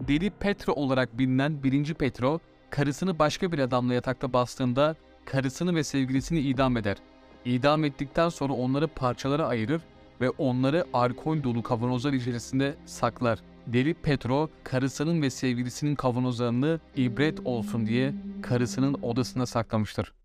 Deli Petro olarak bilinen 1. Petro, karısını başka bir adamla yatakta bastığında karısını ve sevgilisini idam eder. İdam ettikten sonra onları parçalara ayırır ve onları alkol dolu kavanozlar içerisinde saklar. Deli Petro, karısının ve sevgilisinin kavanozlarını ibret olsun diye karısının odasına saklamıştır.